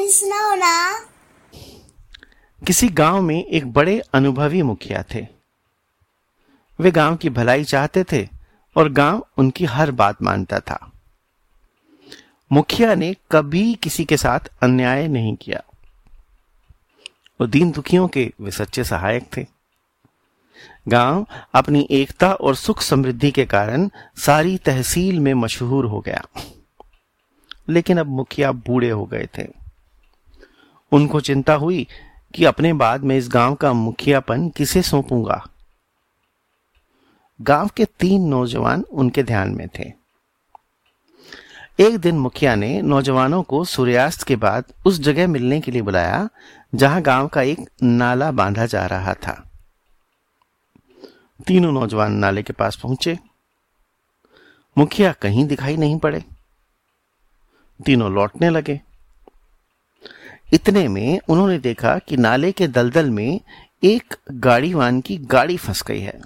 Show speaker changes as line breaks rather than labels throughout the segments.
सुनाओ ना।
किसी गाँव में एक बड़े अनुभवी मुखिया थे। वे गाँव की भलाई चाहते थे और गाँव उनकी हर बात मानता था। मुखिया ने कभी किसी के साथ अन्याय नहीं किया। वो दीन दुखियों के वे सच्चे सहायक थे। गाँव अपनी एकता और सुख समृद्धि के कारण सारी तहसील में मशहूर हो गया। लेकिन अब मुखिया बूढ़े हो गए थे। उनको चिंता हुई कि अपने बाद में इस गाँव का मुखियापन किसे सौंपूँगा। गाँव के तीन नौजवान उनके ध्यान में थे। एक दिन मुखिया ने नौजवानों को सूर्यास्त के बाद उस जगह मिलने के लिए बुलाया, जहाँ गाँव का एक नाला बांधा जा रहा था। तीनों नौजवान नाले के पास पहुँचे। मुखिया कहीं दिखाई नहीं पड़े। तीनों लौटने लगे। इतने में उन्होंने देखा कि नाले के दलदल में एक गाड़ीवान की गाड़ी फंस गई है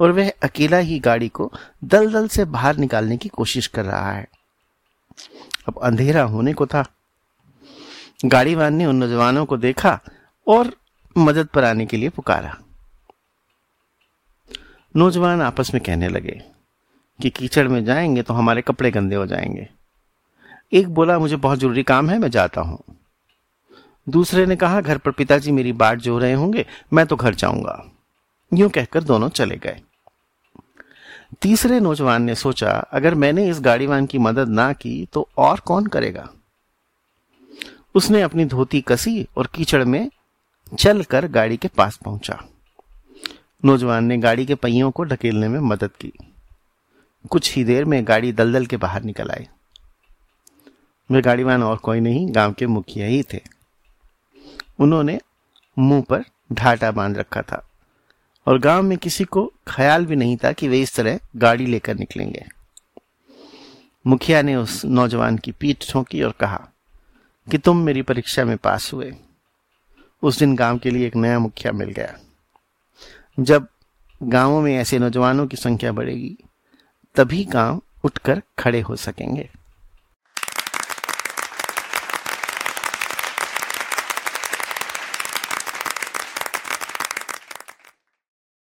और वह अकेला ही गाड़ी को दलदल से बाहर निकालने की कोशिश कर रहा है। अब अंधेरा होने को था। गाड़ीवान ने उन नौजवानों को देखा और मदद पर आने के लिए पुकारा। नौजवान आपस में कहने लगे कि कीचड़ में जाएँगे तो हमारे कपड़े गंदे हो जाएँगे। एक बोला, मुझे बहुत ज़रूरी काम है, मैं जाता हूँ। दूसरे ने कहा, घर पर पिताजी मेरी बाट जो रहे होंगे, मैं तो घर जाऊँगा। यूँ कहकर दोनों चले गए। तीसरे नौजवान ने सोचा, अगर मैंने इस गाड़ीवान की मदद ना की तो और कौन करेगा? उसने अपनी धोती कसी और कीचड़ में चलकर गाड़ी के पास पहुँचा। नौजवान ने गाड़ी के पहियों को ढकेलने में मदद की। कुछ ही देर में गाड़ी दलदल के बाहर निकल आई। वे गाड़ीवान और कोई नहीं, गाँव के मुखिया ही थे। उन्होंने मुँह पर ढाटा बाँध रखा था और गाँव में किसी को ख्याल भी नहीं था कि वे इस तरह गाड़ी लेकर निकलेंगे। मुखिया ने उस नौजवान की पीठ ठोंकी और कहा कि तुम मेरी परीक्षा में पास हुए। उस दिन गाँव के लिए एक नया मुखिया मिल गया। जब गाँवों में ऐसे नौजवानों की संख्या बढ़ेगी, तभी गाँव उठकर खड़े हो सकेंगे।